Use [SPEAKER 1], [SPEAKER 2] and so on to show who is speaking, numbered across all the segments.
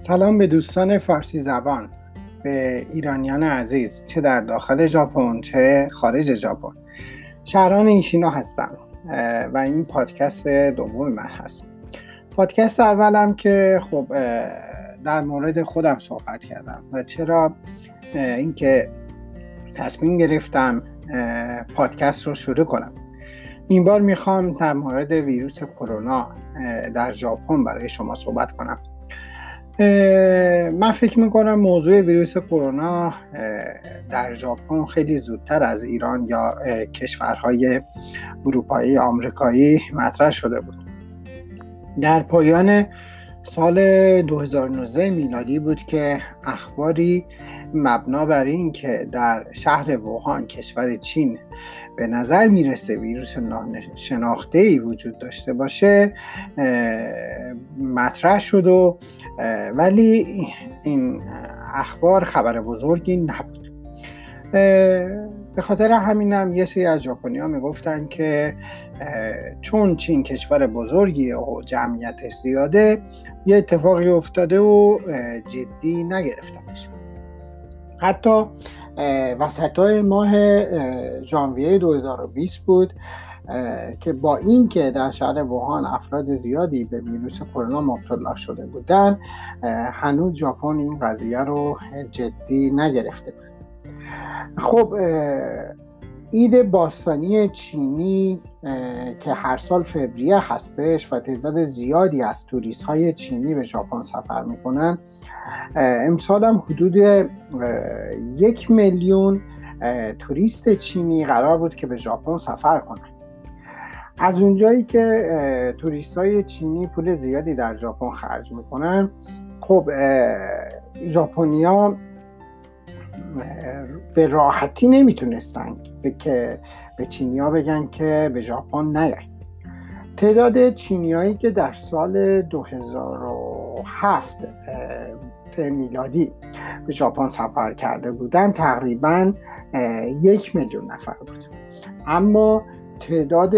[SPEAKER 1] سلام به دوستان فارسی زبان به ایرانیان عزیز چه در داخل ژاپن چه خارج ژاپن. شهران اینشینا هستم و این پادکست دوم من هست. پادکست اولم که خب در مورد خودم صحبت کردم و چرا اینکه تصمیم گرفتم پادکست رو شروع کنم. این بار می‌خوام در مورد ویروس کرونا در ژاپن برای شما صحبت کنم. من فکر می‌کنم موضوع ویروس کرونا در ژاپن خیلی زودتر از ایران یا کشورهای اروپایی آمریکایی مطرح شده بود. در پایان سال 2019 میلادی بود که اخباری مبنا بر این که در شهر ووهان کشور چین به نظر می‌رسه ویروس شناخته ای وجود داشته باشه مطرح شد و ولی این اخبار خبر بزرگی نبود. به خاطر همینم یه سری از ژاپنی ها می‌گفتن که چون چین کشور بزرگیه و جمعیتش زیاده یه اتفاقی افتاده و جدی نگرفتنش. حتی وسط های ماه ژانویه 2020 بود که با اینکه در شهر ووهان افراد زیادی به ویروس کرونا مبتلا شده بودن هنوز ژاپن این قضیه رو جدی نگرفته بود. خب اید باستانی چینی که هر سال فوریه هستش و تعداد زیادی از توریست های چینی به ژاپن سفر می‌کنن. امسال هم حدود یک میلیون توریست چینی قرار بود که به ژاپن سفر کنن. از اونجایی که توریست های چینی پول زیادی در ژاپن خرج می‌کنن خب ژاپنیا به راحتی نمی‌تونستن که به چینیا بگن که به ژاپن نیاین تعداد چینیایی که در سال 2007 میلادی به ژاپن سفر کرده بودن تقریبا یک میلیون نفر بود. اما تعداد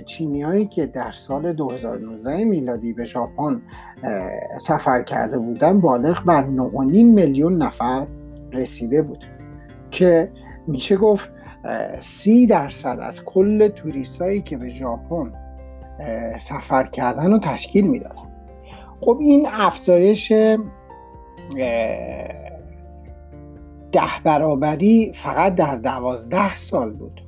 [SPEAKER 1] چینیایی که در سال 2019 میلادی به ژاپن سفر کرده بودن بالغ بر 9.5 میلیون نفر رسیده بود که میشه گفت سی درصد از کل توریستایی که به ژاپن سفر کردن رو تشکیل می‌دادن. خب این افزایش ده برابری فقط در دوازده سال بود.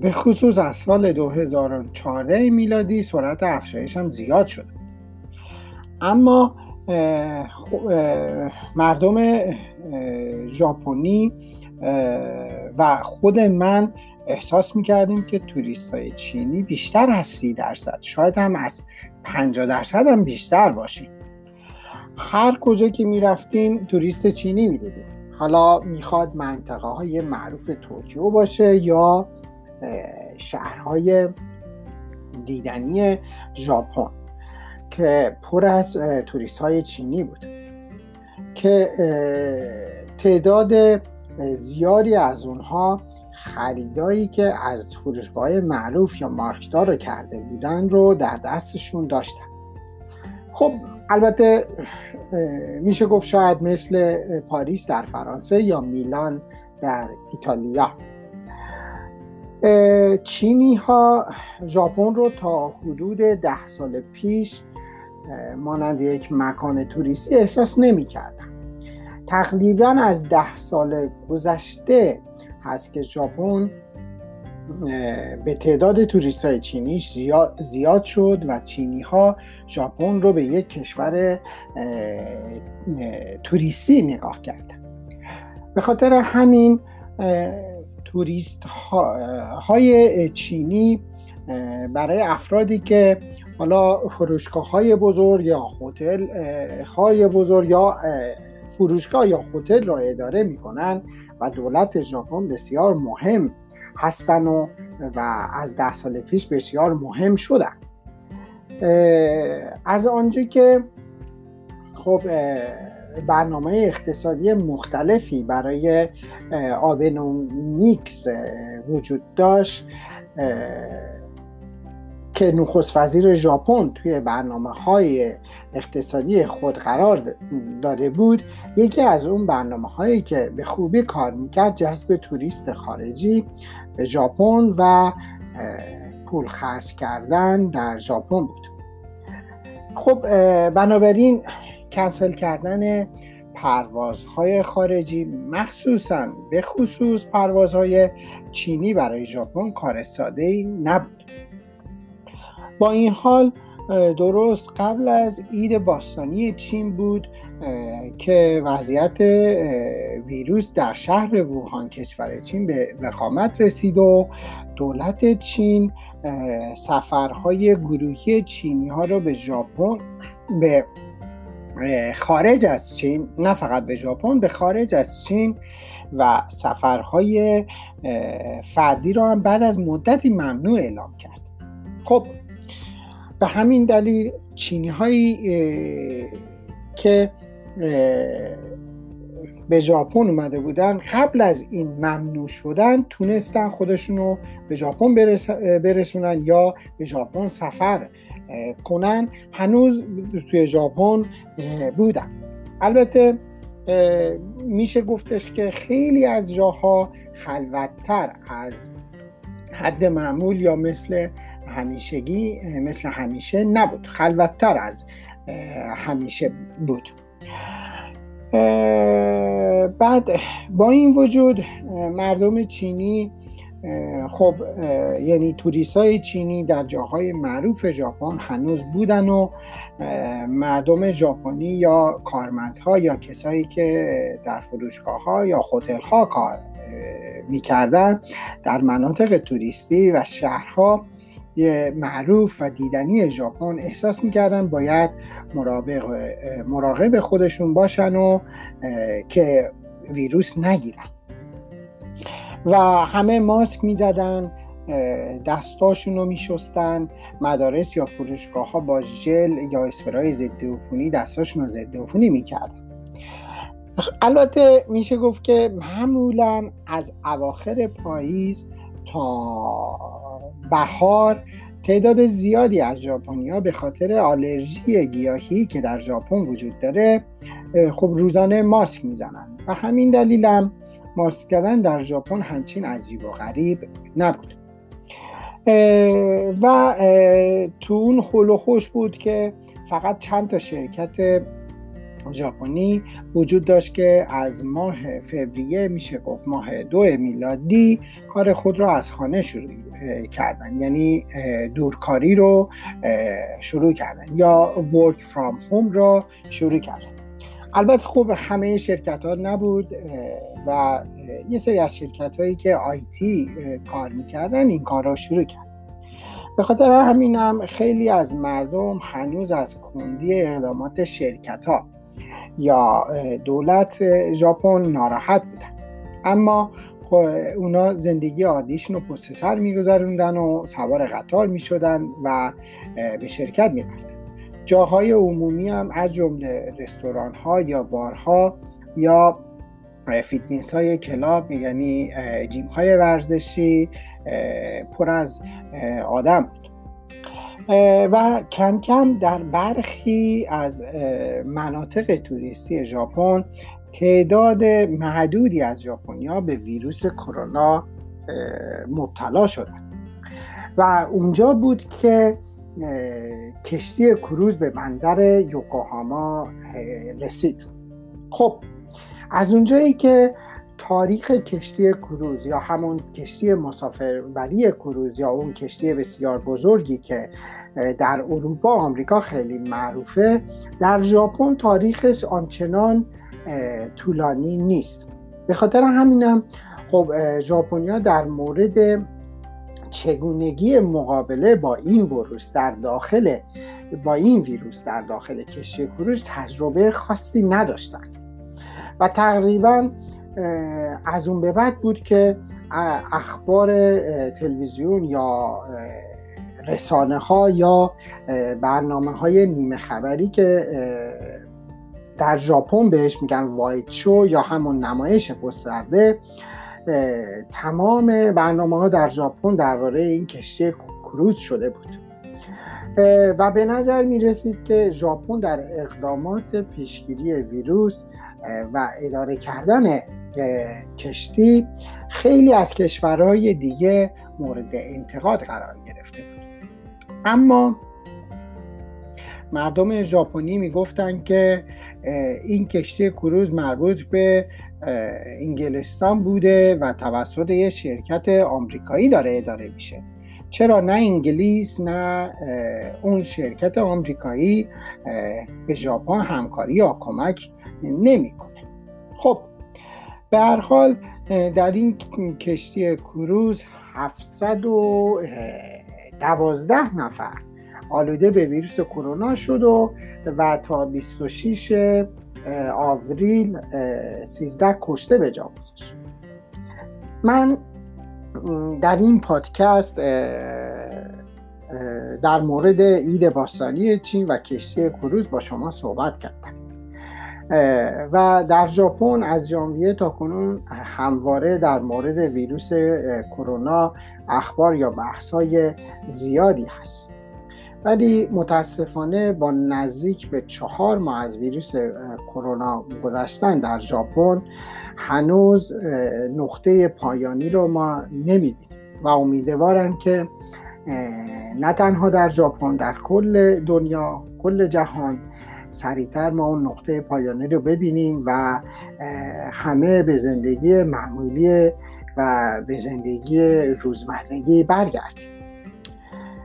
[SPEAKER 1] به خصوص از سال 2014 میلادی سرعت افزایش هم زیاد شد. اما مردم ژاپنی و خود من احساس می‌کردیم که توریست های چینی بیشتر از سی درصد شاید هم از 50 درصد هم بیشتر باشیم. هر کجا که می‌رفتیم توریست چینی می‌دیدیم. حالا می‌خواد منطقه های معروف توکیو باشه یا شهرهای دیدنی ژاپن. که پر از توریست های چینی بود. که تعداد زیادی از اونها خریدایی که از فروشگاه معروف یا مارکدار رو کرده بودن رو در دستشون داشتن. خب البته میشه گفت شاید مثل پاریس در فرانسه یا میلان در ایتالیا. چینی ها ژاپن رو تا حدود ده سال پیش مانند یک مکان توریستی احساس نمی کردن. تقریبا از ده سال گذشته هست که ژاپن به تعداد توریست های چینی زیاد شد و چینی ها ژاپن رو به یک کشور توریستی نگاه کردن به خاطر همین توریست های چینی برای افرادی که حالا فروشگاه های بزرگ یا هتل های بزرگ یا فروشگاه یا هتل را اداره می‌کنن و دولت ژاپن بسیار مهم هستن و, و از ده سال پیش بسیار مهم شدن. از آنجا که خب برنامه اقتصادی مختلفی برای آبنومیکس وجود داشت که نخست وزیر ژاپن توی برنامه های اقتصادی خود قرار داده بود یکی از اون برنامه هایی که به خوبی کار می‌کرد جذب توریست خارجی به ژاپن و پول خرج کردن در ژاپن بود. خب بنابراین کنسل کردن پروازهای خارجی مخصوصا به خصوص پروازهای چینی برای ژاپن کار ساده ای نبود. با این حال درست قبل از عید باستانی چین بود که وضعیت ویروس در شهر ووهان کشور چین به وخامت رسید و دولت چین سفرهای گروهی چینی ها رو به ژاپن به خارج از چین نه فقط به ژاپن به خارج از چین و سفرهای فردی رو هم بعد از مدتی ممنوع اعلام کرد. خب به همین دلیل چینی هایی که به ژاپن اومده بودن قبل از این ممنوع شدن تونستن خودشون رو به ژاپن برسونن یا به ژاپن سفر کنن. هنوز توی ژاپن بودن. البته میشه گفتش که خیلی از جاها خلوتتر از حد معمول یا مثل همیشگی مثل همیشه نبود. خلوتتر از همیشه بود. بعد با این وجود مردم چینی خب یعنی توریست های چینی در جاهای معروف ژاپن هنوز بودن و مردم ژاپنی یا کارمندها یا کسایی که در فروشگاه ها یا هتل ها کار می‌کردن در مناطق توریستی و شهرها معروف و دیدنی ژاپن احساس می‌کردن باید مراقب خودشون باشن و که ویروس نگیرن. و همه ماسک می‌زدن دستاشون رو میشستن مدارس یا فروشگاه ها با ژل یا اسپرای ضد عفونی دستاشون رو ضد عفونی می‌کردن. البته میشه گفت که معمولا از اواخر پاییز تا بهار تعداد زیادی از ژاپنیا به خاطر آلرژی گیاهی که در ژاپن وجود داره خب روزانه ماسک می‌زنن و همین دلیلم ماسک کردن در ژاپن همچین عجیب و غریب نبود. و تو اون خل و خوش بود که فقط چند تا شرکت ژاپنی وجود داشت که از ماه فوریه میشه گفت ماه دو میلادی کار خود را از خانه شروع کردن. یعنی دورکاری رو شروع کردن یا ورک فرام هوم را شروع کردن. البته خب همه شرکت ها نبود و یه سری از شرکت هایی که آیتی کار می‌کردن این کار را شروع کرد به خاطر همینم خیلی از مردم هنوز از کندی اقدامات شرکت ها یا دولت ژاپن ناراحت بودن. اما خب اونا زندگی عادیشون رو پشت سر میگذروندن و سوار قطار می‌شدن و به شرکت می‌رفتن. جاهای عمومی هم از جمله رستوران ها یا بارها یا فیتنس های club یعنی gym های ورزشی پر از آدم بود. و کم کم در برخی از مناطق توریستی ژاپن تعداد محدودی از ژاپنیا به ویروس کرونا مبتلا شدن. و اونجا بود که کشتی کروز به بندر یوکوهاما رسید. خب از اونجایی که تاریخ کشتی کروز یا همون کشتی مسافربری کروز یا اون کشتی بسیار بزرگی که در اروپا آمریکا خیلی معروفه در ژاپن تاریخش آنچنان طولانی نیست. به خاطر همینم خب ژاپنیا در مورد چگونگی مقابله با این ویروس در داخل با این ویروس در داخل کشتی کروز تجربه خاصی نداشتن. و تقریبا از اون به بعد بود که اخبار تلویزیون یا رسانه ها یا برنامه های نیمه خبری که در ژاپن بهش میگن وایت شو یا همون نمایش گسترده تمام برنامه ها در ژاپن درباره این کشتی کروز شده بود. و به نظر می رسید که ژاپن در اقدامات پیشگیری ویروس و اداره کردن کشتی خیلی از کشورهای دیگه مورد انتقاد قرار گرفته بود. اما مردم ژاپنی می‌گفتند که این کشتی کروز مربوط به انگلستان بوده و توسط یه شرکت آمریکایی داره اداره میشه. چرا نه انگلیس نه اون شرکت آمریکایی به ژاپن همکاری یا کمک نمی‌کنه. خب به هر حال در این کشتی کروز 712 نفر آلوده به ویروس کرونا شد و و تا 26 آوریل 13 کشته به جا گذاشت. من در این پادکست در مورد عید باستانی چین و کشتی کروز با شما صحبت کردم. و در ژاپن از ژانویه تا کنون همواره در مورد ویروس کرونا اخبار یا بحث‌های زیادی هست. ولی متاسفانه با نزدیک به چهار ماه از ویروس کرونا گذشتن در ژاپن هنوز نقطه پایانی رو ما نمی‌بینیم و امیدوارم که نه تنها در ژاپن در کل دنیا کل جهان سریعتر ما اون نقطه پایانی رو ببینیم و همه به زندگی معمولی و به زندگی روزمرگی برگردیم.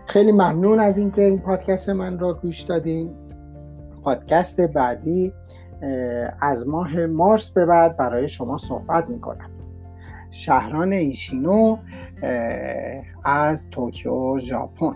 [SPEAKER 1] خیلی ممنون از اینکه این پادکست من را گوش دادین. پادکست بعدی از ماه مارس به بعد برای شما صحبت می‌کنم. شهران ایشینو از توکیو ژاپن.